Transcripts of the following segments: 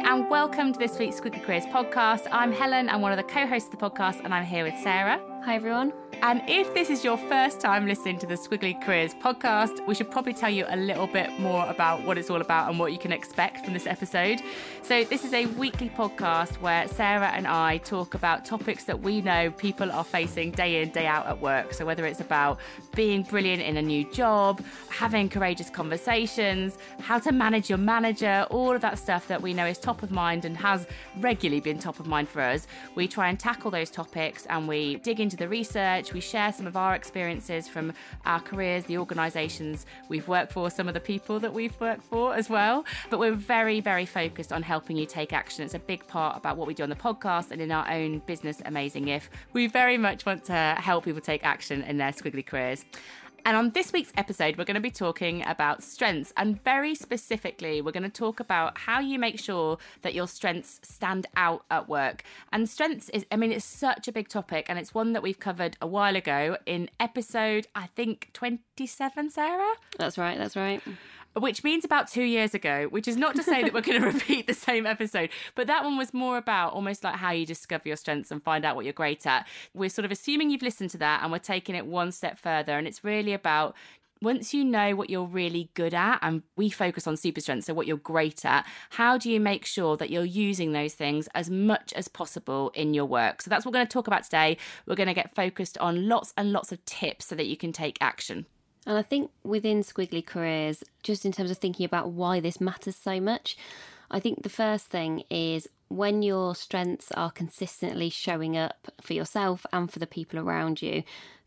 And welcome to this week's Squiggly Careers podcast. I'm Helen, I'm one of the co hosts of the podcast, and I'm here with Sarah. Hi, everyone. And if this is your first time listening to the Squiggly Careers podcast, we should probably tell you a little bit more about what it's all about and what you can expect from this episode. So, this is a weekly podcast where Sarah and I talk about topics that we know people are facing day in, day out at work. So, whether it's about being brilliant in a new job, having courageous conversations, how to manage your manager, all of that stuff that we know is top of mind and has regularly been top of mind for us, we try and tackle those topics and we dig into the research we share some of our experiences from our careers, the organisations we've worked for, some of the people that we've worked for as well. But we're very, very focused on helping you take action. It's a big part about what we do on the podcast and in our own business, Amazing If. We very much want to help people take action in their squiggly careers. And on this week's episode, we're going to be talking about strengths. And very specifically, we're going to talk about how you make sure that your strengths stand out at work. And strengths is, I mean, it's such a big topic. And it's one that we've covered a while ago in episode, I think, 27, Sarah? That's right, that's right which means about two years ago, which is not to say that we're going to repeat the same episode, but that one was more about almost like how you discover your strengths and find out what you're great at. We're sort of assuming you've listened to that and we're taking it one step further. And it's really about once you know what you're really good at, and we focus on super strengths, so what you're great at, how do you make sure that you're using those things as much as possible in your work? So that's what we're going to talk about today. We're going to get focused on lots and lots of tips so that you can take action. And I think within Squiggly Careers, just in terms of thinking about why this matters so much, I think the first thing is when your strengths are consistently showing up for yourself and for the people around you,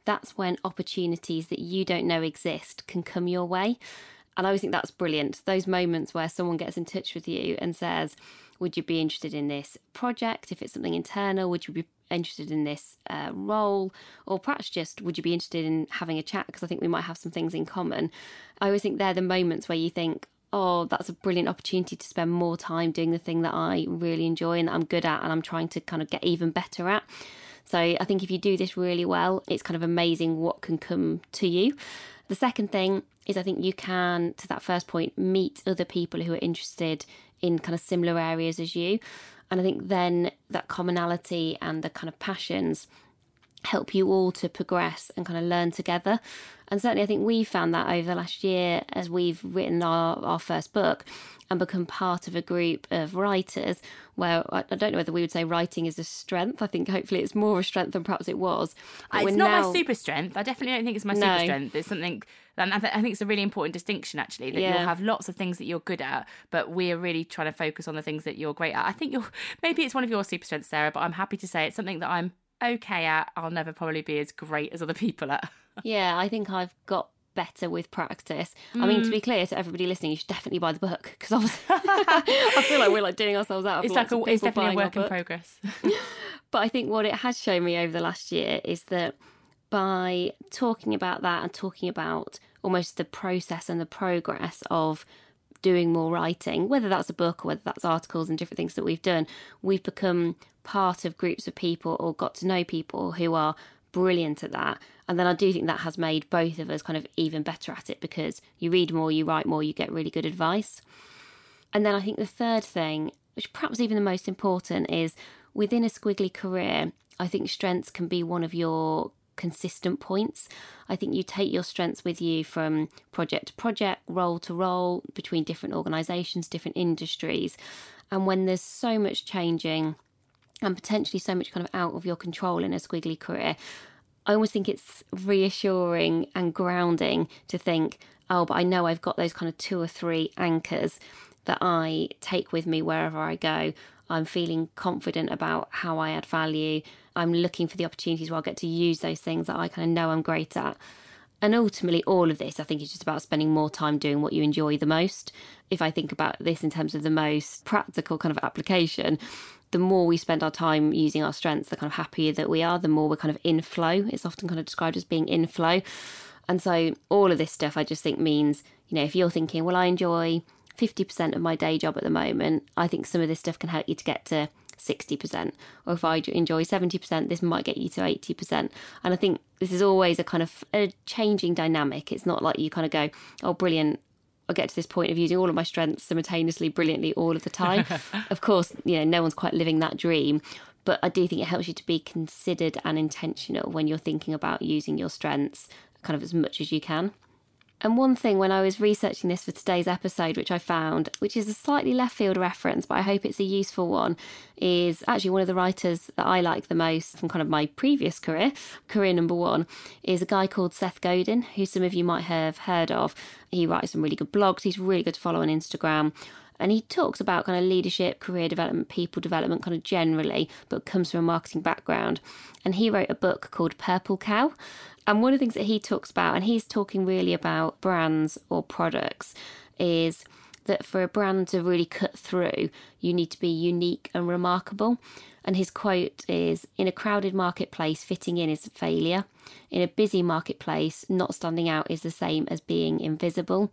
that's when opportunities that you don't know exist can come your way. And I always think that's brilliant. Those moments where someone gets in touch with you and says, Would you be interested in this project? If it's something internal, would you be interested in this uh, role, or perhaps just would you be interested in having a chat because I think we might have some things in common. I always think they're the moments where you think, oh, that's a brilliant opportunity to spend more time doing the thing that I really enjoy and that I'm good at and I'm trying to kind of get even better at. So I think if you do this really well, it's kind of amazing what can come to you. The second thing is I think you can, to that first point, meet other people who are interested in kind of similar areas as you. And I think then that commonality and the kind of passions help you all to progress and kind of learn together. And certainly, I think we found that over the last year as we've written our, our first book and become part of a group of writers where I don't know whether we would say writing is a strength. I think hopefully it's more of a strength than perhaps it was. But uh, it's not now... my super strength. I definitely don't think it's my no. super strength. It's something, and I, think it's a really important distinction actually that yeah. you'll have lots of things that you're good at, but we're really trying to focus on the things that you're great at. I think you're maybe it's one of your super strengths, Sarah, but I'm happy to say it's something that I'm okay at. I'll never probably be as great as other people at. yeah, I think I've got better with practice. Mm. I mean, to be mm. clear to everybody listening, you should definitely buy the book because obviously I feel like we're like doing ourselves out. Of it's like a, it's definitely a work in progress. but I think what it has shown me over the last year is that by talking about that and talking about almost the process and the progress of doing more writing, whether that's a book or whether that's articles and different things that we've done, we've become part of groups of people or got to know people who are brilliant at that. And then I do think that has made both of us kind of even better at it because you read more, you write more, you get really good advice. And then I think the third thing, which perhaps even the most important, is within a squiggly career, I think strengths can be one of your consistent points. I think you take your strengths with you from project to project, role to role, between different organisations, different industries. And when there's so much changing and potentially so much kind of out of your control in a squiggly career, I always think it's reassuring and grounding to think, oh, but I know I've got those kind of two or three anchors that I take with me wherever I go. I'm feeling confident about how I add value. I'm looking for the opportunities where I'll get to use those things that I kind of know I'm great at. And ultimately, all of this, I think, is just about spending more time doing what you enjoy the most. If I think about this in terms of the most practical kind of application, the more we spend our time using our strengths, the kind of happier that we are, the more we're kind of in flow. It's often kind of described as being in flow. And so, all of this stuff, I just think means, you know, if you're thinking, well, I enjoy 50% of my day job at the moment, I think some of this stuff can help you to get to 60%. Or if I enjoy 70%, this might get you to 80%. And I think this is always a kind of a changing dynamic. It's not like you kind of go, oh, brilliant. I'll get to this point of using all of my strengths simultaneously, brilliantly, all of the time. of course, you know, no one's quite living that dream. But I do think it helps you to be considered and intentional when you're thinking about using your strengths kind of as much as you can. And one thing when I was researching this for today's episode, which I found, which is a slightly left field reference, but I hope it's a useful one, is actually one of the writers that I like the most from kind of my previous career, career number one, is a guy called Seth Godin, who some of you might have heard of. He writes some really good blogs, he's really good to follow on Instagram. And he talks about kind of leadership, career development, people development, kind of generally, but comes from a marketing background. And he wrote a book called Purple Cow. And one of the things that he talks about, and he's talking really about brands or products, is that for a brand to really cut through, you need to be unique and remarkable. And his quote is In a crowded marketplace, fitting in is failure. In a busy marketplace, not standing out is the same as being invisible.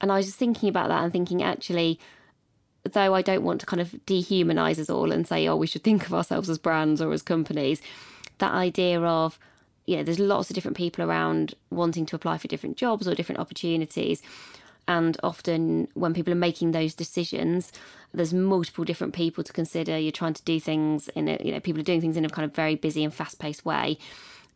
And I was just thinking about that and thinking, actually, though I don't want to kind of dehumanize us all and say, oh, we should think of ourselves as brands or as companies, that idea of you know, there's lots of different people around wanting to apply for different jobs or different opportunities. And often, when people are making those decisions, there's multiple different people to consider. You're trying to do things in a, you know, people are doing things in a kind of very busy and fast paced way.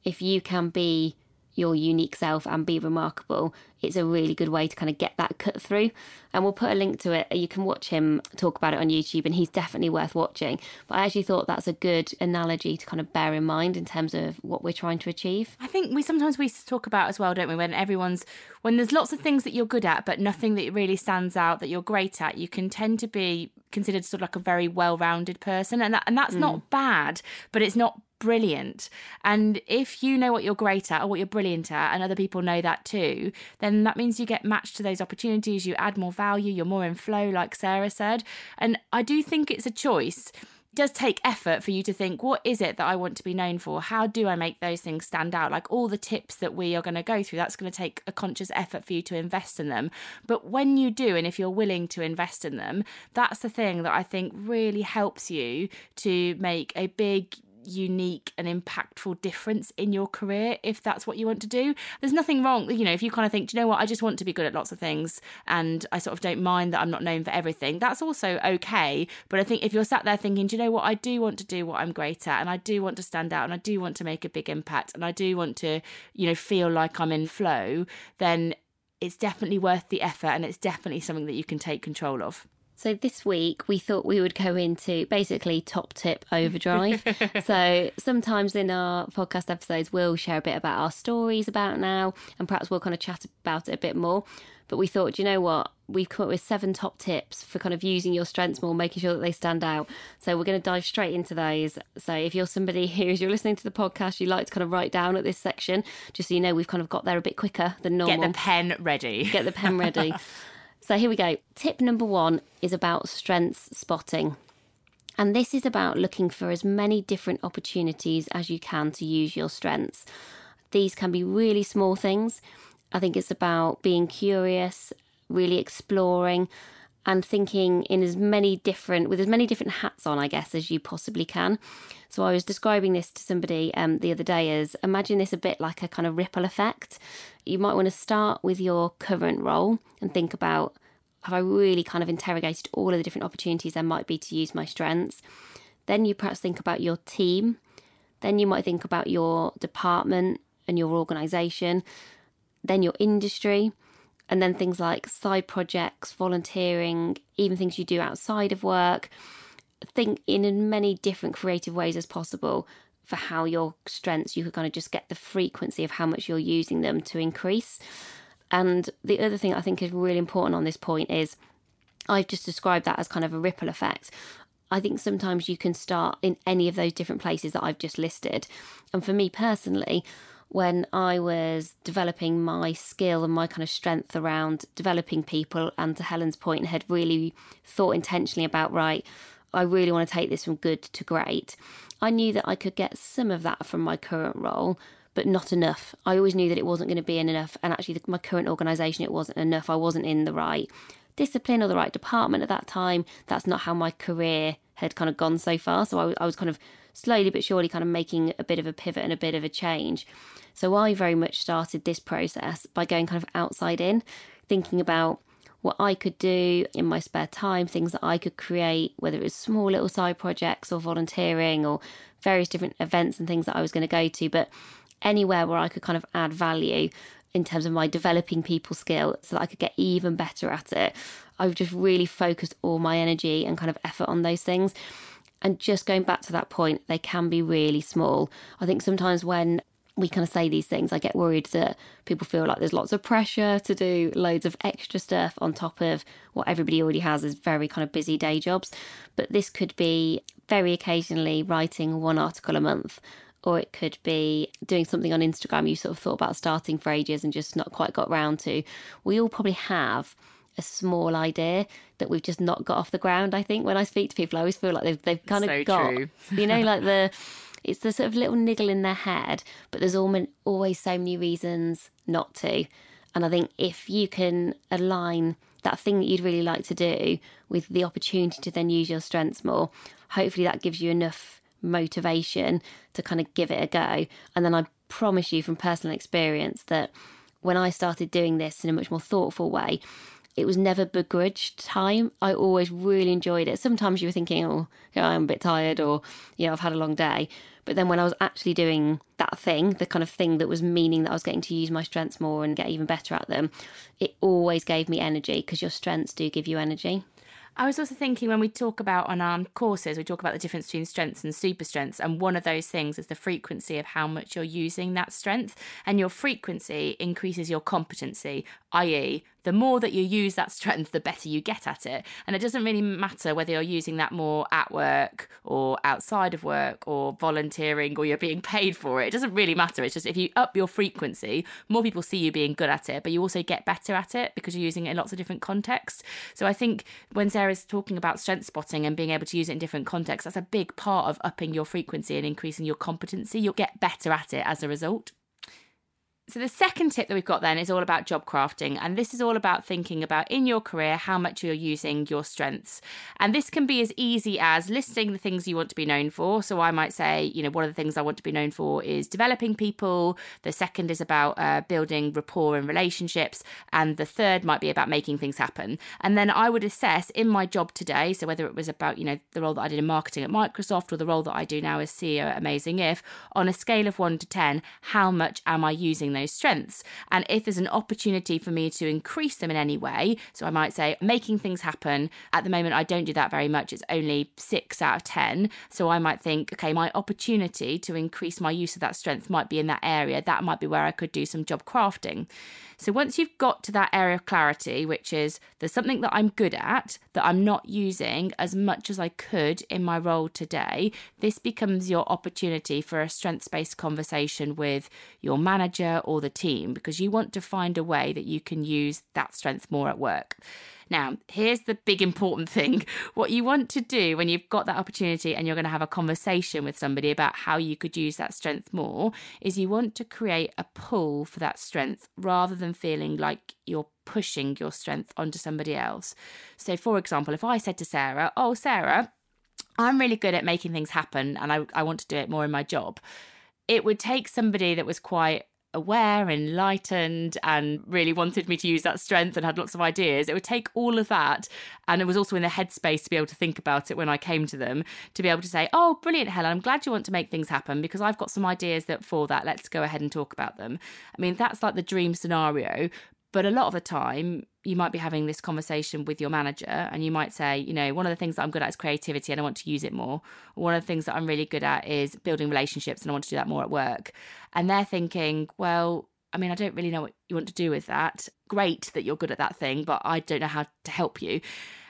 If you can be your unique self and be remarkable, it's a really good way to kind of get that cut through. And we'll put a link to it. You can watch him talk about it on YouTube, and he's definitely worth watching. But I actually thought that's a good analogy to kind of bear in mind in terms of what we're trying to achieve. I think we sometimes we talk about as well, don't we? When everyone's when there's lots of things that you're good at, but nothing that really stands out that you're great at, you can tend to be considered sort of like a very well-rounded person, and that and that's mm. not bad, but it's not brilliant. And if you know what you're great at or what you're brilliant at, and other people know that too, then that means you get matched to those opportunities, you add more value, you're more in flow, like Sarah said. And I do think it's a choice. It does take effort for you to think, what is it that I want to be known for? How do I make those things stand out? Like all the tips that we are going to go through, that's going to take a conscious effort for you to invest in them. But when you do, and if you're willing to invest in them, that's the thing that I think really helps you to make a big unique and impactful difference in your career if that's what you want to do. There's nothing wrong, you know, if you kind of think, do you know what, I just want to be good at lots of things and I sort of don't mind that I'm not known for everything, that's also okay. But I think if you're sat there thinking, do you know what, I do want to do what I'm great at and I do want to stand out and I do want to make a big impact and I do want to, you know, feel like I'm in flow, then it's definitely worth the effort and it's definitely something that you can take control of. So this week we thought we would go into basically top tip overdrive. so sometimes in our podcast episodes we'll share a bit about our stories about now and perhaps we'll kind of chat about it a bit more. But we thought, you know what? We've come up with seven top tips for kind of using your strengths more, making sure that they stand out. So we're going to dive straight into those. So if you're somebody who, as you're listening to the podcast, you like to kind of write down at this section, just so you know we've kind of got there a bit quicker than normal. Get the pen ready. Get the pen ready. So here we go. Tip number one is about strengths spotting. And this is about looking for as many different opportunities as you can to use your strengths. These can be really small things. I think it's about being curious, really exploring, and thinking in as many different, with as many different hats on, I guess, as you possibly can. So I was describing this to somebody um, the other day as imagine this a bit like a kind of ripple effect you might want to start with your current role and think about have I really kind of interrogated all of the different opportunities there might be to use my strengths? Then you perhaps think about your team, Then you might think about your department and your organization, then your industry, and then things like side projects, volunteering, even things you do outside of work. Think in as many different creative ways as possible for how your strengths, you could kind of just get the frequency of how much you're using them to increase. And the other thing I think is really important on this point is I've just described that as kind of a ripple effect. I think sometimes you can start in any of those different places that I've just listed. And for me personally, when I was developing my skill and my kind of strength around developing people, and to Helen's point, had really thought intentionally about, right, I really want to take this from good to great. I knew that I could get some of that from my current role, but not enough. I always knew that it wasn't going to be enough. And actually, my current organisation, it wasn't enough. I wasn't in the right discipline or the right department at that time. That's not how my career had kind of gone so far. So I, I was kind of slowly but surely kind of making a bit of a pivot and a bit of a change. So I very much started this process by going kind of outside in, thinking about what I could do in my spare time, things that I could create, whether it was small little side projects or volunteering or various different events and things that I was going to go to, but anywhere where I could kind of add value in terms of my developing people skill so that I could get even better at it. I've just really focused all my energy and kind of effort on those things. And just going back to that point, they can be really small. I think sometimes when we kind of say these things, I get worried that people feel like there's lots of pressure to do loads of extra stuff on top of what everybody already has as very kind of busy day jobs. But this could be very occasionally writing one article a month or it could be doing something on Instagram you sort of thought about starting for ages and just not quite got round to. We all probably have a small idea that we've just not got off the ground. I think when I speak to people, I always feel like they've they've kind so of got, you know, like the it's the sort of little niggle in their head, but there's always so many reasons not to. And I think if you can align that thing that you'd really like to do with the opportunity to then use your strengths more, hopefully that gives you enough motivation to kind of give it a go. And then I promise you from personal experience that when I started doing this in a much more thoughtful way, it was never begrudged time. I always really enjoyed it. Sometimes you were thinking, oh, I'm a bit tired or, know, I've had a long day. But then when I was actually doing that thing, the kind of thing that was meaning that I was getting to use my strengths more and get even better at them, it always gave me energy because your strengths do give you energy. I was also thinking when we talk about on our courses, we talk about the difference between strengths and super strengths. And one of those things is the frequency of how much you're using that strength. And your frequency increases your competency, i.e., the more that you use that strength, the better you get at it. And it doesn't really matter whether you're using that more at work or outside of work or volunteering or you're being paid for it. It doesn't really matter. It's just if you up your frequency, more people see you being good at it, but you also get better at it because you're using it in lots of different contexts. So I think when Sarah's talking about strength spotting and being able to use it in different contexts, that's a big part of upping your frequency and increasing your competency. You'll get better at it as a result. So, the second tip that we've got then is all about job crafting. And this is all about thinking about in your career how much you're using your strengths. And this can be as easy as listing the things you want to be known for. So, I might say, you know, one of the things I want to be known for is developing people. The second is about uh, building rapport and relationships. And the third might be about making things happen. And then I would assess in my job today. So, whether it was about, you know, the role that I did in marketing at Microsoft or the role that I do now as CEO at Amazing If, on a scale of one to 10, how much am I using those strengths. And if there's an opportunity for me to increase them in any way, so I might say making things happen. At the moment, I don't do that very much. It's only six out of 10. So I might think, okay, my opportunity to increase my use of that strength might be in that area. That might be where I could do some job crafting. So once you've got to that area of clarity, which is there's something that I'm good at that I'm not using as much as I could in my role today, this becomes your opportunity for a strengths based conversation with your manager or the team because you want to find a way that you can use that strength more at work. Now, here's the big important thing. What you want to do when you've got that opportunity and you're going to have a conversation with somebody about how you could use that strength more is you want to create a pull for that strength rather than feeling like you're pushing your strength onto somebody else. So, for example, if I said to Sarah, Oh, Sarah, I'm really good at making things happen and I, I want to do it more in my job, it would take somebody that was quite aware, enlightened, and really wanted me to use that strength and had lots of ideas, it would take all of that. And it was also in the headspace to be able to think about it when I came to them, to be able to say, Oh, brilliant, Helen, I'm glad you want to make things happen because I've got some ideas that for that, let's go ahead and talk about them. I mean, that's like the dream scenario. But a lot of the time, you might be having this conversation with your manager and you might say, you know, one of the things that I'm good at is creativity and I want to use it more. One of the things that I'm really good at is building relationships and I want to do that more at work. And they're thinking, well, I mean, I don't really know what you want to do with that. Great that you're good at that thing, but I don't know how to help you.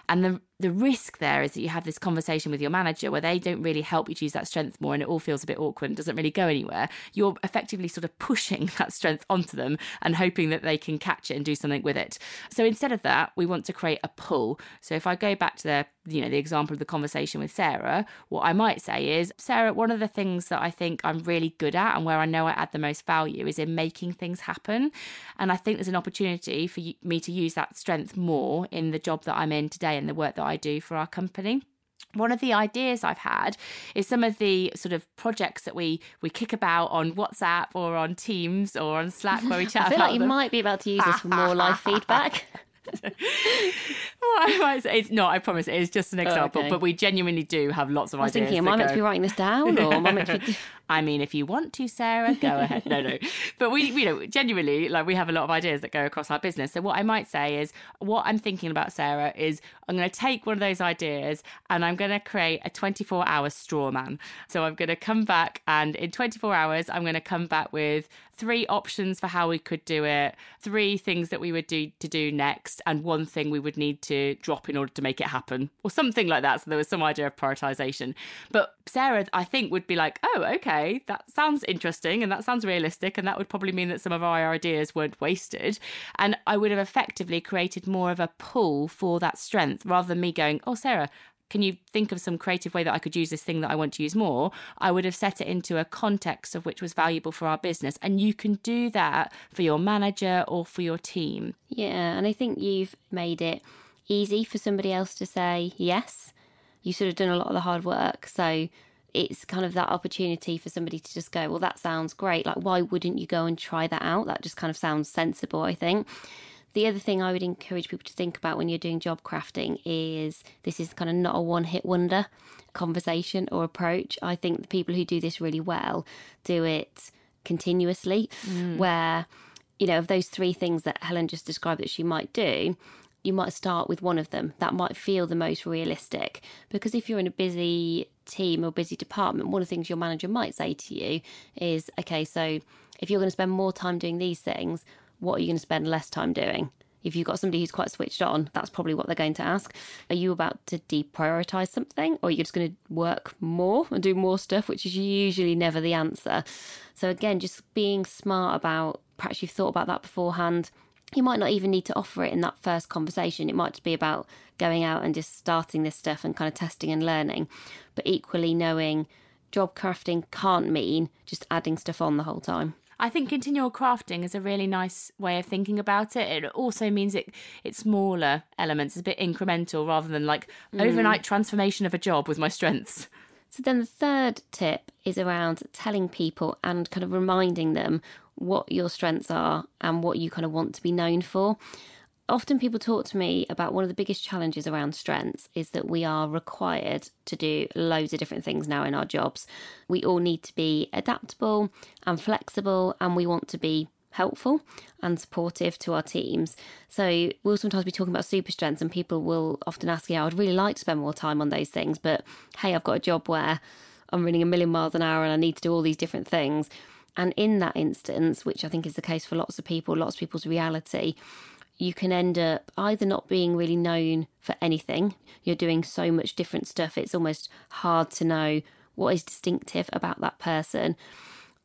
And the the risk there is that you have this conversation with your manager where they don't really help you to use that strength more and it all feels a bit awkward and doesn't really go anywhere. You're effectively sort of pushing that strength onto them and hoping that they can catch it and do something with it. So instead of that, we want to create a pull. So if I go back to the you know the example of the conversation with Sarah, what I might say is, Sarah, one of the things that I think I'm really good at and where I know I add the most value is in making things happen. And I think there's an opportunity for me to use that strength more in the job that I'm in today and the work that I do for our company one of the ideas I've had is some of the sort of projects that we we kick about on WhatsApp or on Teams or on Slack where we chat. I feel like you them. might be about to use this for more live feedback. it's not. I promise. It is just an example, oh, okay. but we genuinely do have lots of I was ideas. thinking, am I meant go, to be writing this down, or am I meant to be? I mean, if you want to, Sarah, go ahead. No, no. But we, you know, genuinely, like we have a lot of ideas that go across our business. So what I might say is, what I'm thinking about, Sarah, is I'm going to take one of those ideas and I'm going to create a 24 hour straw man. So I'm going to come back and in 24 hours, I'm going to come back with three options for how we could do it, three things that we would do to do next, and one thing we would need to drop in order to make it happen, or something like that. So there was some idea of prioritization. But Sarah, I think, would be like, oh, okay, that sounds interesting and that sounds realistic. And that would probably mean that some of our ideas weren't wasted. And I would have effectively created more of a pull for that strength rather than me going, oh, Sarah, can you think of some creative way that I could use this thing that I want to use more? I would have set it into a context of which was valuable for our business. And you can do that for your manager or for your team. Yeah, and I think you've made it easy for somebody else to say yes. You sort of done a lot of the hard work. So it's kind of that opportunity for somebody to just go, well, that sounds great. Like, why wouldn't you go and try that out? That just kind of sounds sensible, I think. The other thing I would encourage people to think about when you're doing job crafting is this is kind of not a one hit wonder conversation or approach. I think the people who do this really well do it continuously, mm. where, you know, of those three things that Helen just described that she might do, you might start with one of them. That might feel the most realistic. Because if you're in a busy team or busy department, one of the things your manager might say to you is, okay, so if you're going to spend more time doing these things, what are you going to spend less time doing? If you've got somebody who's quite switched on, that's probably what they're going to ask. Are you about to deprioritize something or are you just going to work more and do more stuff, which is usually never the answer? So, again, just being smart about perhaps you've thought about that beforehand. You might not even need to offer it in that first conversation. It might just be about going out and just starting this stuff and kind of testing and learning. But equally, knowing job crafting can't mean just adding stuff on the whole time. I think continual crafting is a really nice way of thinking about it. It also means it it's smaller elements, it's a bit incremental rather than like mm. overnight transformation of a job with my strengths. So then the third tip is around telling people and kind of reminding them what your strengths are and what you kind of want to be known for often people talk to me about one of the biggest challenges around strengths is that we are required to do loads of different things now in our jobs. We all need to be adaptable and flexible, and we want to be helpful and supportive to our teams. So we'll sometimes be talking about super strengths, and people will often ask, Yeah, I'd really like to spend more time on those things, but hey, I've got a job where I'm running a million miles an hour and I need to do all these different things. And in that instance, which I think is the case for lots of people, lots of people's reality, you can end up either not being really known for anything, you're doing so much different stuff, it's almost hard to know what is distinctive about that person.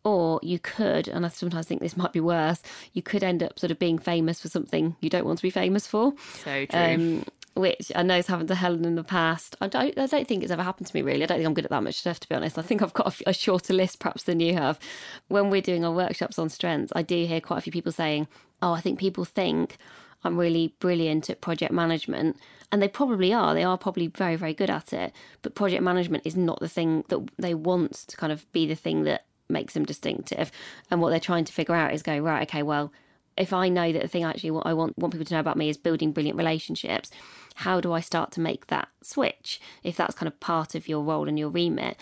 Or you could, and I sometimes think this might be worse, you could end up sort of being famous for something you don't want to be famous for. So true. Um, which I know has happened to Helen in the past. I don't, I don't think it's ever happened to me really. I don't think I'm good at that much stuff, to be honest. I think I've got a, a shorter list perhaps than you have. When we're doing our workshops on strengths, I do hear quite a few people saying, oh, I think people think I'm really brilliant at project management. And they probably are. They are probably very, very good at it. But project management is not the thing that they want to kind of be the thing that makes them distinctive. And what they're trying to figure out is going, right, okay, well, if I know that the thing actually what I want want people to know about me is building brilliant relationships, how do I start to make that switch if that's kind of part of your role and your remit?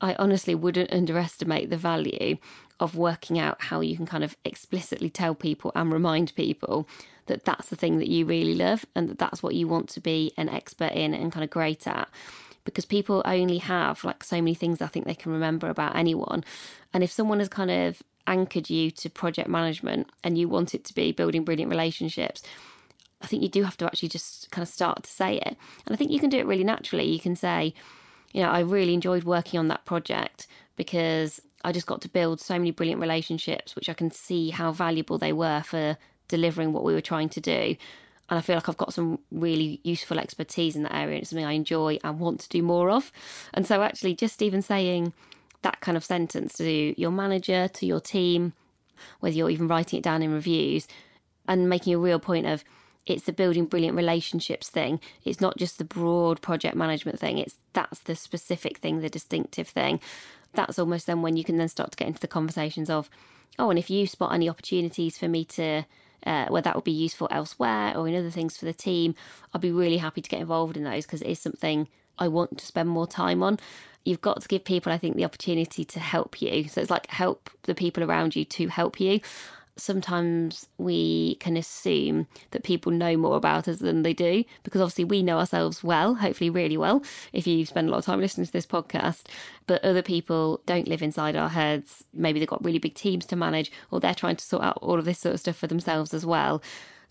I honestly wouldn't underestimate the value of working out how you can kind of explicitly tell people and remind people that that's the thing that you really love and that that's what you want to be an expert in and kind of great at. Because people only have like so many things I think they can remember about anyone. And if someone has kind of anchored you to project management and you want it to be building brilliant relationships I think you do have to actually just kind of start to say it. And I think you can do it really naturally. You can say you know I really enjoyed working on that project because I just got to build so many brilliant relationships, which I can see how valuable they were for delivering what we were trying to do. And I feel like I've got some really useful expertise in that area. It's something I enjoy and want to do more of. And so, actually, just even saying that kind of sentence to your manager, to your team, whether you're even writing it down in reviews, and making a real point of it's the building brilliant relationships thing. It's not just the broad project management thing. It's that's the specific thing, the distinctive thing that's almost then when you can then start to get into the conversations of, oh, and if you spot any opportunities for me to, uh, where that would be useful elsewhere or in other things for the team, I'd be really happy to get involved in those because it is something I want to spend more time on. You've got to give people, I think, the opportunity to help you. So it's like help the people around you to help you sometimes we can assume that people know more about us than they do because obviously we know ourselves well, hopefully really well, if you spend a lot of time listening to this podcast. But other people don't live inside our heads. Maybe they've got really big teams to manage or they're trying to sort out all of this sort of stuff for themselves as well.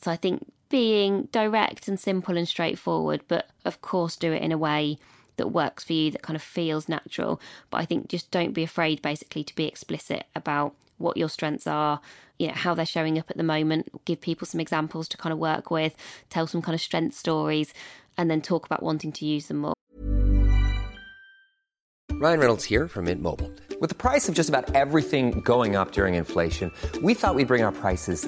So I think being direct and simple and straightforward, but of course do it in a way that works for you that kind of feels natural. But I think just don't be afraid basically to be explicit about what your strengths are, you know, how they're showing up at the moment, give people some examples to kind of work with, tell some kind of strength stories, and then talk about wanting to use them more. Ryan Reynolds here from Mint Mobile. With the price of just about everything going up during inflation, we thought we'd bring our prices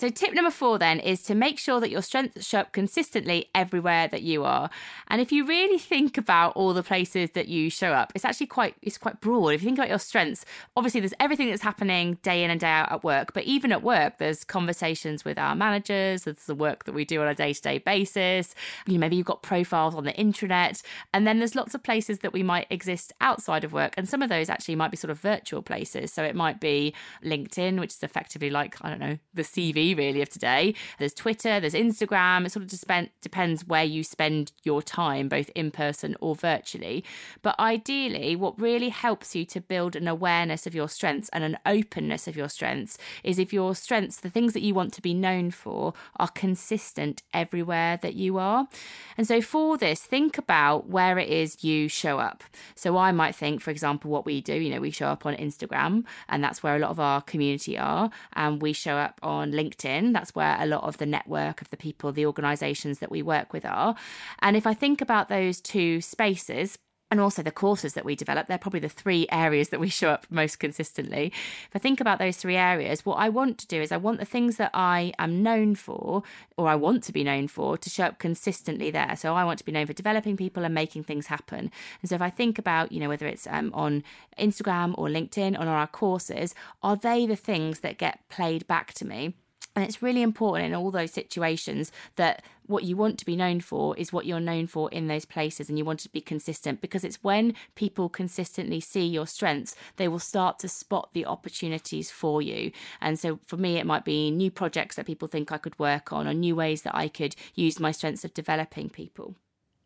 So, tip number four then is to make sure that your strengths show up consistently everywhere that you are. And if you really think about all the places that you show up, it's actually quite it's quite broad. If you think about your strengths, obviously there's everything that's happening day in and day out at work. But even at work, there's conversations with our managers. There's the work that we do on a day to day basis. You know, maybe you've got profiles on the intranet, and then there's lots of places that we might exist outside of work. And some of those actually might be sort of virtual places. So it might be LinkedIn, which is effectively like I don't know the CV really of today. There's Twitter, there's Instagram. It sort of just depends where you spend your time, both in person or virtually. But ideally, what really helps you to build an awareness of your strengths and an openness of your strengths is if your strengths, the things that you want to be known for, are consistent everywhere that you are. And so for this, think about where it is you show up. So I might think, for example, what we do, you know, we show up on Instagram, and that's where a lot of our community are, and we show up on LinkedIn LinkedIn. That's where a lot of the network of the people, the organizations that we work with are. And if I think about those two spaces, and also the courses that we develop. They're probably the three areas that we show up most consistently. If I think about those three areas, what I want to do is I want the things that I am known for, or I want to be known for, to show up consistently there. So I want to be known for developing people and making things happen. And so if I think about, you know, whether it's um, on Instagram or LinkedIn or on our courses, are they the things that get played back to me? And it's really important in all those situations that what you want to be known for is what you're known for in those places and you want to be consistent because it's when people consistently see your strengths they will start to spot the opportunities for you. And so for me it might be new projects that people think I could work on or new ways that I could use my strengths of developing people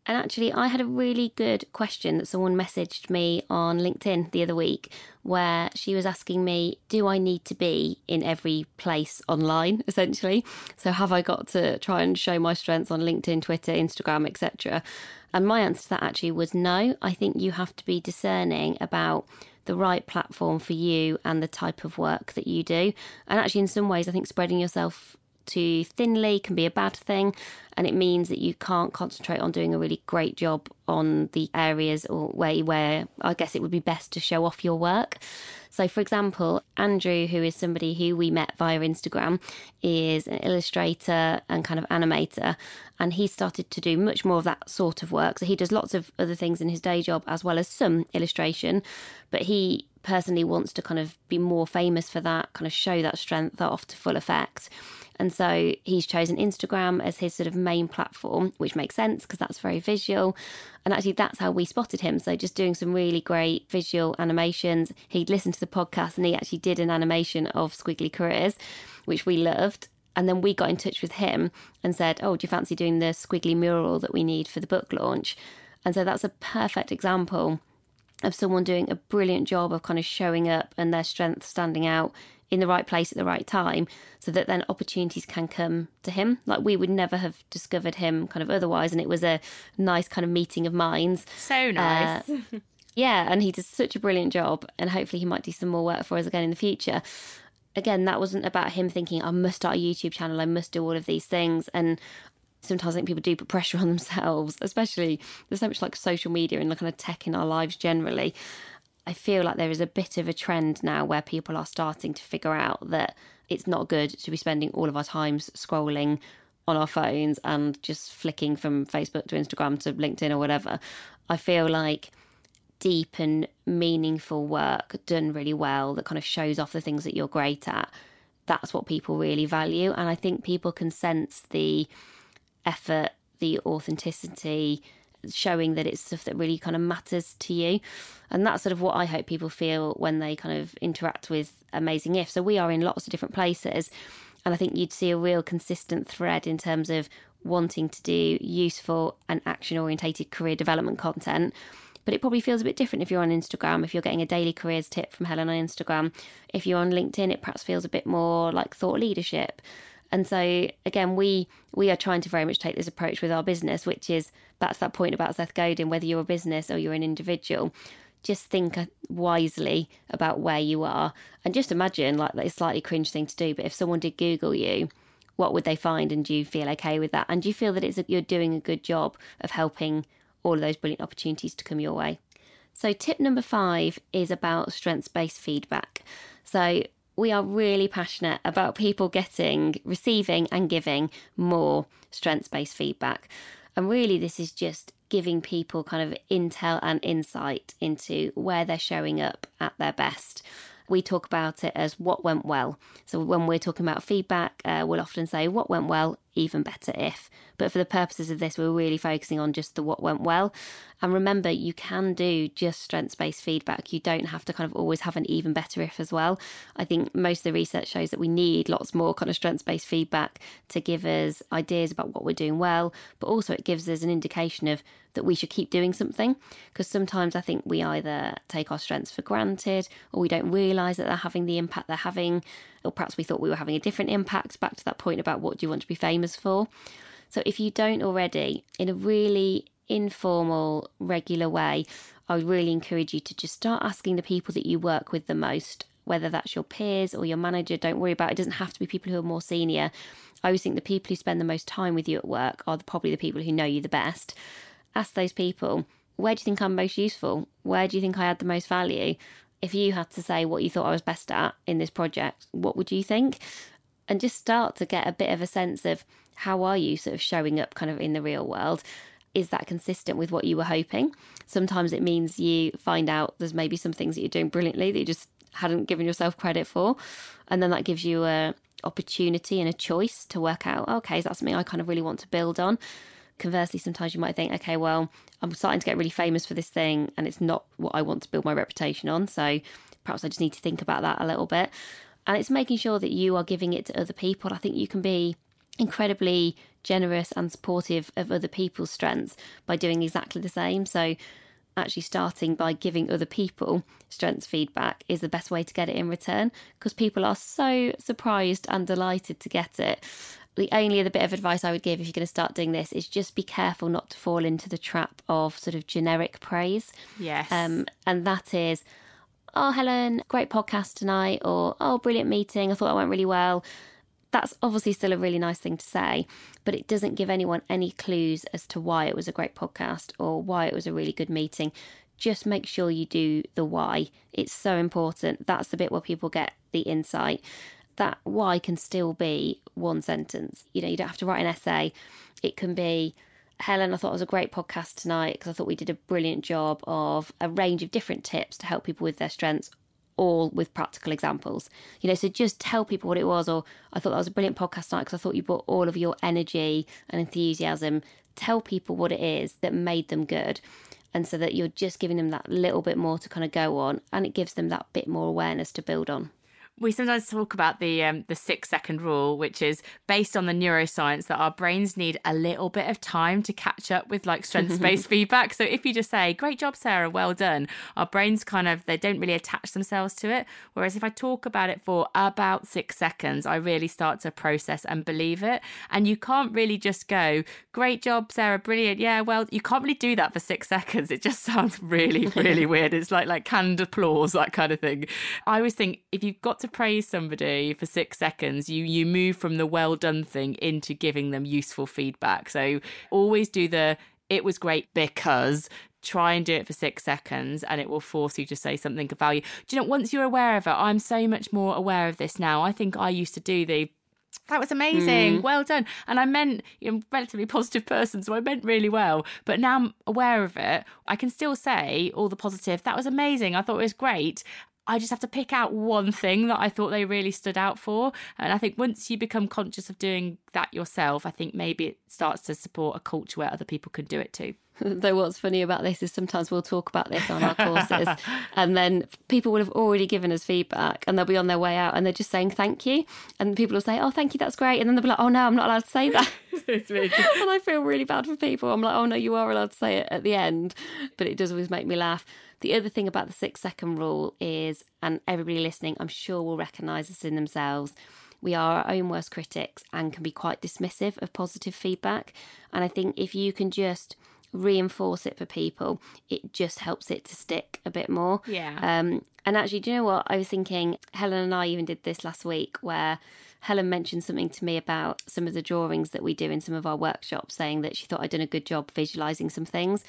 and actually, I had a really good question that someone messaged me on LinkedIn the other week where she was asking me, Do I need to be in every place online, essentially? So, have I got to try and show my strengths on LinkedIn, Twitter, Instagram, etc.? And my answer to that actually was no. I think you have to be discerning about the right platform for you and the type of work that you do. And actually, in some ways, I think spreading yourself too thinly can be a bad thing and it means that you can't concentrate on doing a really great job on the areas or where where I guess it would be best to show off your work. So for example, Andrew who is somebody who we met via Instagram is an illustrator and kind of animator and he started to do much more of that sort of work. So he does lots of other things in his day job as well as some illustration, but he personally wants to kind of be more famous for that, kind of show that strength off to full effect. And so he's chosen Instagram as his sort of main platform, which makes sense because that's very visual. And actually, that's how we spotted him. So just doing some really great visual animations. He'd listened to the podcast and he actually did an animation of Squiggly Careers, which we loved. And then we got in touch with him and said, Oh, do you fancy doing the squiggly mural that we need for the book launch? And so that's a perfect example of someone doing a brilliant job of kind of showing up and their strength standing out in the right place at the right time so that then opportunities can come to him. Like we would never have discovered him kind of otherwise and it was a nice kind of meeting of minds. So nice. uh, yeah and he does such a brilliant job and hopefully he might do some more work for us again in the future. Again that wasn't about him thinking i must start a youtube channel i must do all of these things. And sometimes I think people do put pressure on themselves, especially there's so much like social media and the kind of tech in our lives generally. I feel like there is a bit of a trend now where people are starting to figure out that it's not good to be spending all of our times scrolling on our phones and just flicking from Facebook to Instagram to LinkedIn or whatever. I feel like deep and meaningful work done really well that kind of shows off the things that you're great at. That's what people really value. And I think people can sense the effort, the authenticity, showing that it's stuff that really kind of matters to you. And that's sort of what I hope people feel when they kind of interact with Amazing If. So we are in lots of different places. And I think you'd see a real consistent thread in terms of wanting to do useful and action orientated career development content. But it probably feels a bit different if you're on Instagram, if you're getting a daily careers tip from Helen on Instagram. If you're on LinkedIn, it perhaps feels a bit more like thought leadership. And so again, we we are trying to very much take this approach with our business, which is that's that point about Seth Godin, whether you're a business or you're an individual. Just think uh, wisely about where you are, and just imagine like that a slightly cringe thing to do. But if someone did Google you, what would they find, and do you feel okay with that? And do you feel that it's a, you're doing a good job of helping all of those brilliant opportunities to come your way? So, tip number five is about strengths based feedback. So, we are really passionate about people getting, receiving, and giving more strengths based feedback. And really, this is just giving people kind of intel and insight into where they're showing up at their best. We talk about it as what went well. So, when we're talking about feedback, uh, we'll often say what went well, even better if. But for the purposes of this, we're really focusing on just the what went well. And remember, you can do just strengths based feedback. You don't have to kind of always have an even better if as well. I think most of the research shows that we need lots more kind of strengths based feedback to give us ideas about what we're doing well, but also it gives us an indication of that we should keep doing something. Because sometimes I think we either take our strengths for granted or we don't realise that they're having the impact they're having, or perhaps we thought we were having a different impact. Back to that point about what do you want to be famous for. So if you don't already, in a really informal, regular way, I would really encourage you to just start asking the people that you work with the most, whether that's your peers or your manager. Don't worry about it. It doesn't have to be people who are more senior. I always think the people who spend the most time with you at work are probably the people who know you the best. Ask those people where do you think I'm most useful? Where do you think I add the most value? If you had to say what you thought I was best at in this project, what would you think? And just start to get a bit of a sense of how are you sort of showing up kind of in the real world? Is that consistent with what you were hoping? Sometimes it means you find out there's maybe some things that you're doing brilliantly that you just hadn't given yourself credit for. And then that gives you a opportunity and a choice to work out, okay, is that something I kind of really want to build on? Conversely, sometimes you might think, okay, well, I'm starting to get really famous for this thing and it's not what I want to build my reputation on. So perhaps I just need to think about that a little bit. And it's making sure that you are giving it to other people. I think you can be incredibly generous and supportive of other people's strengths by doing exactly the same. So actually starting by giving other people strengths feedback is the best way to get it in return because people are so surprised and delighted to get it. The only other bit of advice I would give if you're going to start doing this is just be careful not to fall into the trap of sort of generic praise. Yes. Um, and that is, oh, Helen, great podcast tonight, or oh, brilliant meeting. I thought that went really well that's obviously still a really nice thing to say, but it doesn't give anyone any clues as to why it was a great podcast or why it was a really good meeting. Just make sure you do the why. It's so important. That's the bit where people get the insight. That why can still be one sentence. You know, you don't have to write an essay. It can be, Helen, I thought it was a great podcast tonight because I thought we did a brilliant job of a range of different tips to help people with their strengths all with practical examples. You know, so just tell people what it was, or I thought that was a brilliant podcast night because I thought you brought all of your energy and enthusiasm. Tell people what it is that made them good. And so that you're just giving them that little bit more to kind of go on, and it gives them that bit more awareness to build on we sometimes talk about the um, the six second rule, which is based on the neuroscience that our brains need a little bit of time to catch up with like strengths based feedback. So if you just say "Great job, Sarah, well done," our brains kind of they don't really attach themselves to it. Whereas if I talk about it for about six seconds, I really start to process and believe it. And you can't really just go "Great job, Sarah, brilliant, yeah, well," you can't really do that for six seconds. It just sounds really really weird. It's like like canned applause that kind of thing. I always think if you've got to praise somebody for six seconds, you you move from the well done thing into giving them useful feedback. So always do the it was great because try and do it for six seconds and it will force you to say something of value. Do you know, once you're aware of it, I'm so much more aware of this now. I think I used to do the that was amazing. Mm. Well done. And I meant, you know, relatively positive person, so I meant really well. But now I'm aware of it. I can still say all the positive. That was amazing. I thought it was great. I just have to pick out one thing that I thought they really stood out for. And I think once you become conscious of doing that yourself, I think maybe it starts to support a culture where other people can do it too. Though what's funny about this is sometimes we'll talk about this on our courses, and then people will have already given us feedback, and they'll be on their way out, and they're just saying thank you, and people will say, "Oh, thank you, that's great," and then they'll be like, "Oh no, I'm not allowed to say that," and I feel really bad for people. I'm like, "Oh no, you are allowed to say it at the end," but it does always make me laugh. The other thing about the six second rule is, and everybody listening, I'm sure will recognise this in themselves. We are our own worst critics and can be quite dismissive of positive feedback. And I think if you can just reinforce it for people, it just helps it to stick a bit more. Yeah. Um, and actually, do you know what? I was thinking, Helen and I even did this last week where Helen mentioned something to me about some of the drawings that we do in some of our workshops, saying that she thought I'd done a good job visualizing some things.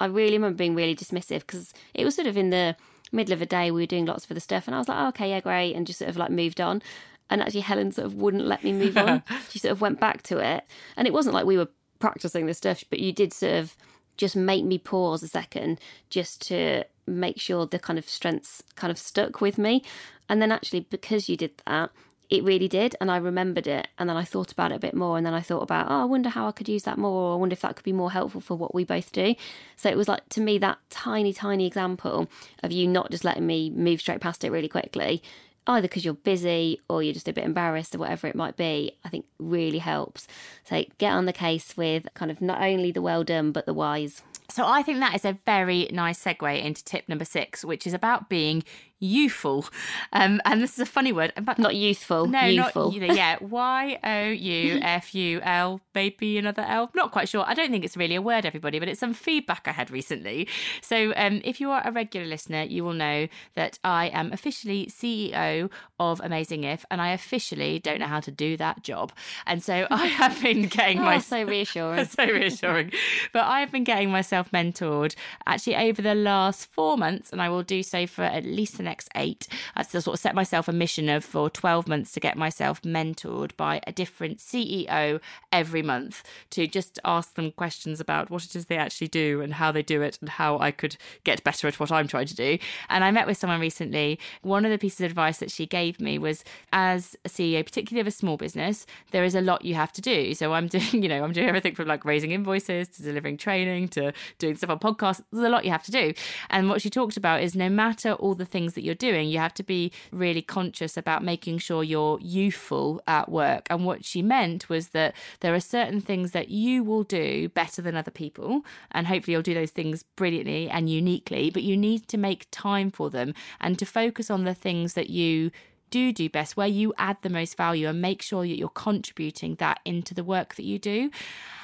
I really remember being really dismissive because it was sort of in the middle of a day, we were doing lots of the stuff, and I was like, oh, okay, yeah, great, and just sort of like moved on. And actually, Helen sort of wouldn't let me move on. she sort of went back to it. And it wasn't like we were practicing this stuff, but you did sort of just make me pause a second just to make sure the kind of strengths kind of stuck with me. And then actually, because you did that, it really did. And I remembered it. And then I thought about it a bit more. And then I thought about, oh, I wonder how I could use that more. Or I wonder if that could be more helpful for what we both do. So it was like, to me, that tiny, tiny example of you not just letting me move straight past it really quickly either because you're busy or you're just a bit embarrassed or whatever it might be, I think really helps. So get on the case with kind of not only the well done, but the wise. So I think that is a very nice segue into tip number six, which is about being youful. Um, and this is a funny word. In fact, Not youthful, no, youful. not yeah. Y O U F U L, maybe another L. Not quite sure. I don't think it's really a word, everybody, but it's some feedback I had recently. So, um, if you are a regular listener, you will know that I am officially CEO of Amazing If, and I officially don't know how to do that job. And so I have been getting Oh, my so reassuring. so reassuring. But I've been getting myself mentored actually over the last four months, and I will do so for at least the next eight. I sort of set myself a mission of for 12 months to get myself mentored by a different CEO every month to just ask them questions about what it is they actually do and how they do it and how I could get better at what I'm trying to do. And I met with someone recently. One of the pieces of advice that she gave me was as a CEO, particularly of a small business, there is a lot you have to do. So I'm doing, you know, I'm doing everything from like raising invoices to delivering training to doing stuff on podcasts. There's a lot you have to do. And what she talked about is no matter all the things that you're doing, you have to be really conscious about making sure you're youful at work. And what she meant was that there are certain things that you will do better than other people. And hopefully you'll do those things brilliantly and uniquely, but you need to make time for them and to focus on the things that you do do best, where you add the most value, and make sure that you're contributing that into the work that you do.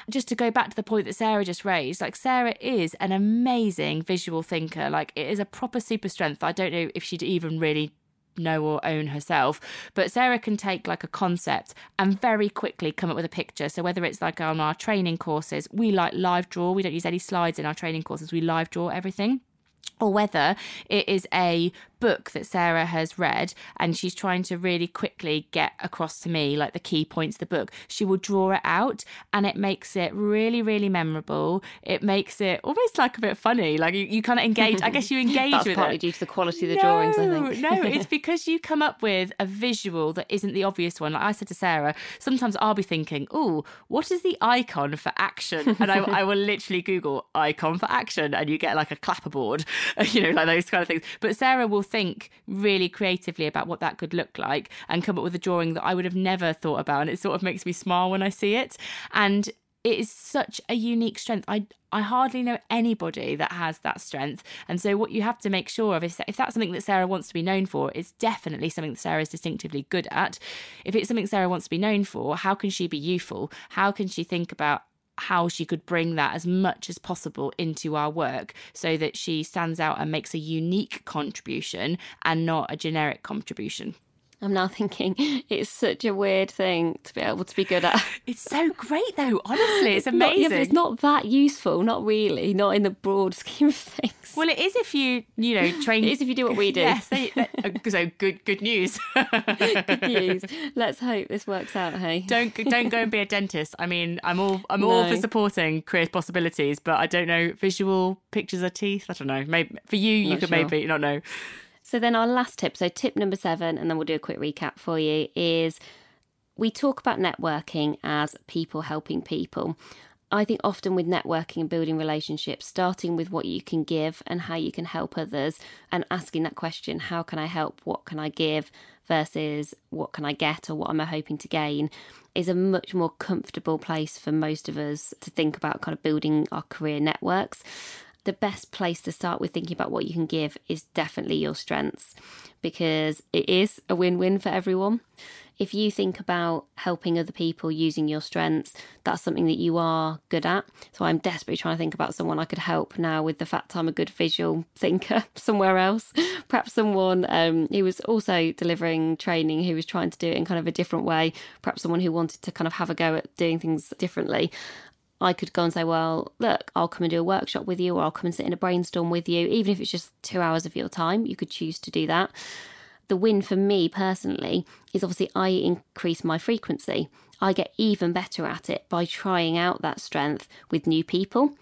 Just to go back to the point that Sarah just raised, like Sarah is an amazing visual thinker. Like it is a proper super strength. I don't know if she'd even really know or own herself. But Sarah can take like a concept and very quickly come up with a picture. So whether it's like on our training courses, we like live draw. We don't use any slides in our training courses. We live draw everything. Or whether it is a book that Sarah has read and she's trying to really quickly get across to me like the key points of the book, she will draw it out and it makes it really, really memorable. It makes it almost like a bit funny. Like you, you kind of engage, I guess you engage That's with partly it. due to the quality of the drawings, I think. No, it's because you come up with a visual that isn't the obvious one. Like I said to Sarah, sometimes I'll be thinking, oh, what is the icon for action? And I, I will literally Google icon for action and you get like a clapperboard, you know, like those kind of things. But Sarah will think really creatively about what that could look like and come up with a drawing that I would have never thought about. And it sort of makes me smile when I see it. And it is such a unique strength. I I hardly know anybody that has that strength. And so what you have to make sure of is that if that's something that Sarah wants to be known for, it's definitely something that Sarah is distinctively good at. If it's something Sarah wants to be known for, how can she be youful? How can she think about how she could bring that as much as possible into our work so that she stands out and makes a unique contribution and not a generic contribution. I'm now thinking it's such a weird thing to be able to be good at. It's so great though, honestly, it's Not- amazing. yeah, but it's not that useful, not really, not in the broad scheme of things. Well, it is if you, you know, train. It is if you do what we do. Yes, they, uh, so good, good news. Good news. Let's hope this works out, hey? don't don't go and be a dentist. I mean, I'm all I'm all for supporting career possibilities, but I don't know visual pictures of teeth. I don't know. Maybe for you, you Not could sure. maybe not know. So then our last tip, so tip number seven, and then we'll do a quick recap for you, is we talk about networking as people helping people. I think often with networking and building relationships, starting with what you can give and how you can help others, and asking that question, how can I help? What can I give? versus what can I get or what am I hoping to gain, is a much more comfortable place for most of us to think about kind of building our career networks the best place to start with thinking about what you can give is definitely your strengths because it is a win win for everyone. If you think about helping other people using your strengths, that's something that you are good at. So I'm desperately trying to think about someone I could help now with the fact I'm a good visual thinker somewhere else. Perhaps someone um, who was also delivering training who was trying to do it in kind of a different way. Perhaps someone who wanted to kind of have a go at doing things differently. I could go and say, well, look, I'll come and do a workshop with you, or I'll come and sit in a brainstorm with you, even if it's just two hours of your time. You could choose to do that. The win for me personally is obviously I increase my frequency. I get even better at it by trying out that strength with new people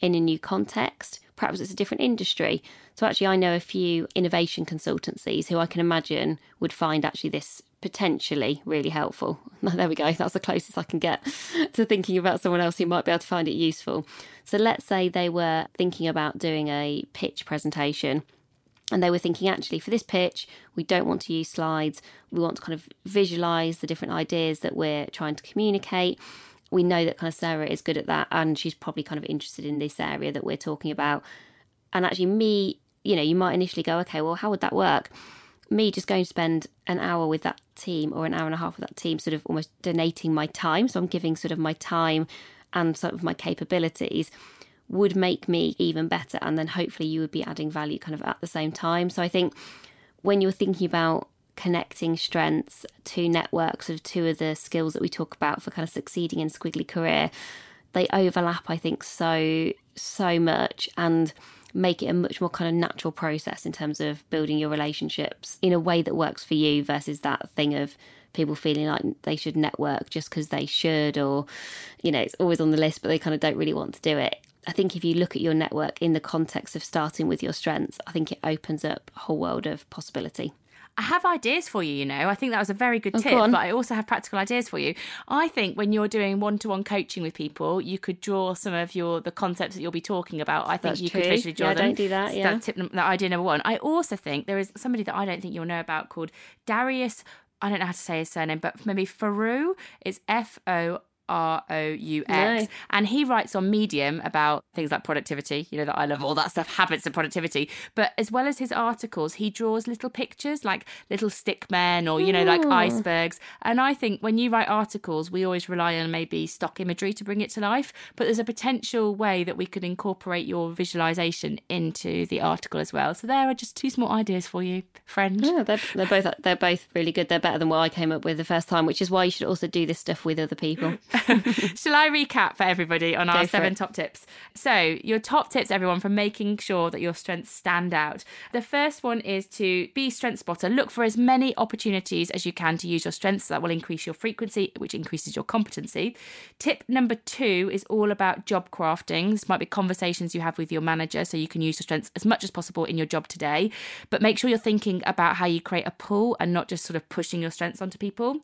in a new context. Perhaps it's a different industry. So, actually, I know a few innovation consultancies who I can imagine would find actually this potentially really helpful. There we go. That's the closest I can get to thinking about someone else who might be able to find it useful. So, let's say they were thinking about doing a pitch presentation and they were thinking actually for this pitch we don't want to use slides we want to kind of visualize the different ideas that we're trying to communicate we know that kind of sarah is good at that and she's probably kind of interested in this area that we're talking about and actually me you know, you might initially go, okay, well, how would that work? Me just going to spend an hour with that team or an hour and a half with that team, sort of almost donating my time. So I'm giving sort of my time and sort of my capabilities would make me even better. And then hopefully you would be adding value kind of at the same time. So I think when you're thinking about connecting strengths to networks, sort of two of the skills that we talk about for kind of succeeding in squiggly career, they overlap, I think, so, so much and make it a much more kind of natural process in terms of building your relationships in a way that works for you versus that thing of people feeling like they should network just because they should or you know it's always on the list but they kind of don't really want to do it. I think if you look at your network in the context of starting with your strengths i think it opens up a whole world of possibility I have ideas for you, you know. I think that was a very good Oh, tip, go but I also have practical ideas for you. I think when you're doing one-to-one coaching with people, you could draw some of your the concepts that you'll be talking about. I think That's you could visually draw Yeah, them. don't do that, yeah. That's tip that idea number one. I also think there is somebody that I don't think you'll know about called Darius. I don't know how to say his surname, but maybe Faru. It's F O R O U X. No. And he writes on Medium about things like productivity, you know, that I love all that stuff, habits of productivity. But as well as his articles, he draws little pictures like little stick men or, you know, like icebergs. And I think when you write articles, we always rely on maybe stock imagery to bring it to life. But there's a potential way that we could incorporate your visualization into the article as well. So there are just two small ideas for you, friend. Yeah, they're, they're both they're both really good. They're better than what I came up with the first time, which is why you should also do this stuff with other people. Shall I recap for everybody on our Go seven it. top tips? So, your top tips, everyone, for making sure that your strengths stand out. The first one is to be strength spotter. Look for as many opportunities as you can to use your strengths. That will increase your frequency, which increases your competency. Tip number two is all about job crafting. This might be conversations you have with your manager so you can use your strengths as much as possible in your job today. But make sure you're thinking about how you create a pull and not just sort of pushing your strengths onto people.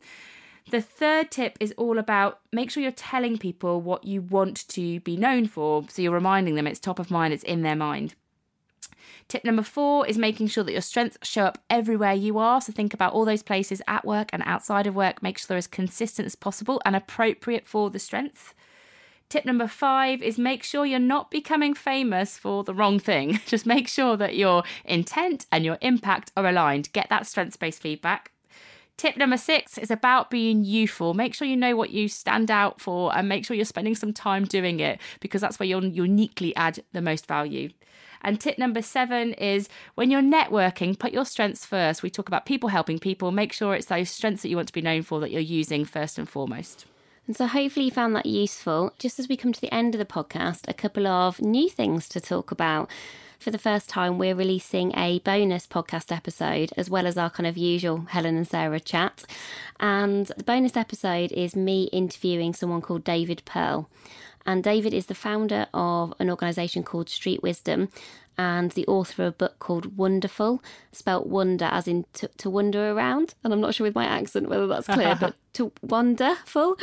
The third tip is all about make sure you're telling people what you want to be known for. So you're reminding them it's top of mind, it's in their mind. Tip number four is making sure that your strengths show up everywhere you are. So think about all those places at work and outside of work. Make sure they're as consistent as possible and appropriate for the strength. Tip number five is make sure you're not becoming famous for the wrong thing. Just make sure that your intent and your impact are aligned. Get that strengths based feedback. Tip number six is about being youful. Make sure you know what you stand out for and make sure you're spending some time doing it because that's where you'll uniquely add the most value. And tip number seven is when you're networking, put your strengths first. We talk about people helping people. Make sure it's those strengths that you want to be known for that you're using first and foremost. And so hopefully you found that useful. Just as we come to the end of the podcast, a couple of new things to talk about. For the first time, we're releasing a bonus podcast episode as well as our kind of usual Helen and Sarah chat. And the bonus episode is me interviewing someone called David Pearl. And David is the founder of an organisation called Street Wisdom and the author of a book called Wanderful, spelt wonder as in to, to wander around. And I'm not sure with my accent whether that's clear, but to wonderful.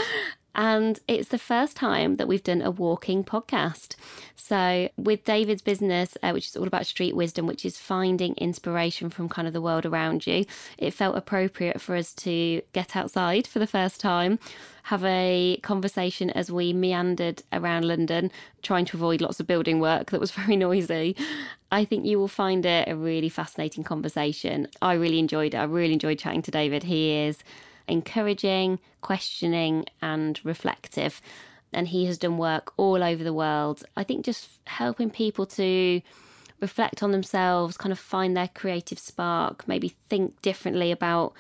And it's the first time that we've done a walking podcast. So, with David's business, uh, which is all about street wisdom, which is finding inspiration from kind of the world around you, it felt appropriate for us to get outside for the first time, have a conversation as we meandered around London, trying to avoid lots of building work that was very noisy. I think you will find it a really fascinating conversation. I really enjoyed it. I really enjoyed chatting to David. He is encouraging, questioning, and reflective. And he has done work all over the world. I think just helping people to reflect on themselves, kind of find their creative spark, maybe think differently about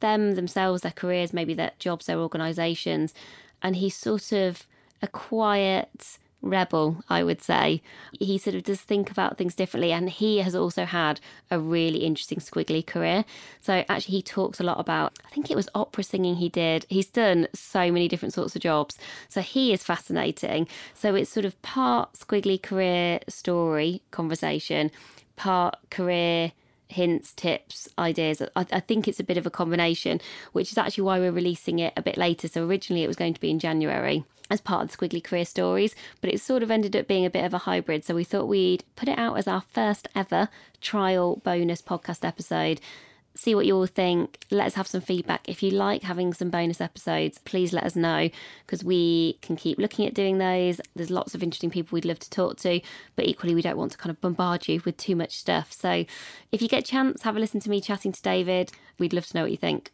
them, themselves, their careers, maybe their jobs, their organisations. And he's sort of a quiet rebel, I would say. He sort of does think about things differently, and he has also had a really interesting squiggly career. So, actually, he talks a lot about, I think it was opera singing he did. He's done so many different sorts of jobs. So, he is fascinating. So, it's sort of part squiggly career story conversation, part career hints, tips, ideas. I, I think it's a bit of a combination, which is actually why we're releasing it a bit later. So originally it was going to be in January as part of the Squiggly Career Stories, but it sort of ended up being a bit of a hybrid. So we thought we'd put it out as our first ever trial bonus podcast episode. See what you all think. Let us have some feedback. If you like having some bonus episodes, please let us know because we can keep looking at doing those. There's lots of interesting people we'd love to talk to, but equally, we don't want to kind of bombard you with too much stuff. So if you get a chance, have a listen to me chatting to David. We'd love to know what you think.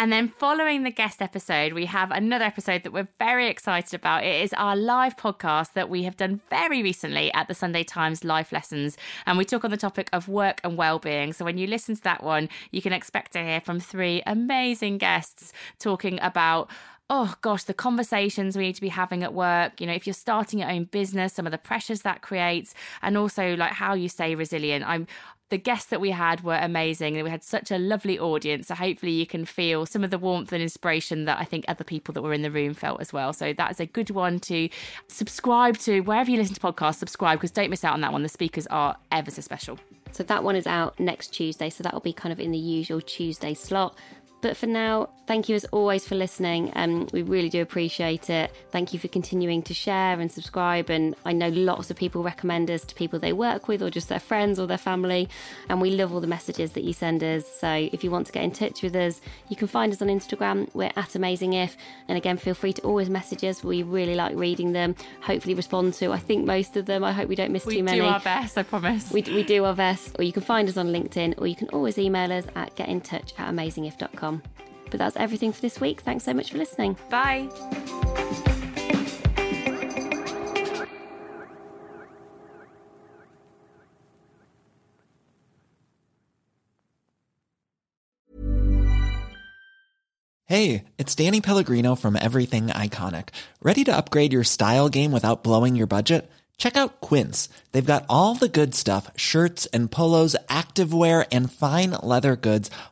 And then following the guest episode, we have another episode that we're very excited about. It is our live podcast that we have done very recently at the Sunday Times Life Lessons. And we talk on the topic of work and well-being. So when you listen to that one, you can expect to hear from three amazing guests talking about oh gosh, the conversations we need to be having at work, you know, if you're starting your own business, some of the pressures that creates, and also like how you stay resilient. I'm the guests that we had were amazing and we had such a lovely audience. So hopefully you can feel some of the warmth and inspiration that I think other people that were in the room felt as well. So that's a good one to subscribe to wherever you listen to podcasts, subscribe because don't miss out on that one. The speakers are ever so special. So that one is out next Tuesday. So that will be kind of in the usual Tuesday slot. But for now, thank you as always for listening. Um, we really do appreciate it. Thank you for continuing to share and subscribe. And I know lots of people recommend us to people they work with or just their friends or their family. And we love all the messages that you send us. So if you want to get in touch with us, you can find us on Instagram. We're at Amazing If. And again, feel free to always message us. We really like reading them. Hopefully, respond to, I think, most of them. I hope we don't miss we too many. We do our best, I promise. We, we do our best. Or you can find us on LinkedIn or you can always email us at getintouch at amazingif.com. But that's everything for this week. Thanks so much for listening. Bye. Hey, it's Danny Pellegrino from Everything Iconic. Ready to upgrade your style game without blowing your budget? Check out Quince. They've got all the good stuff shirts and polos, activewear, and fine leather goods,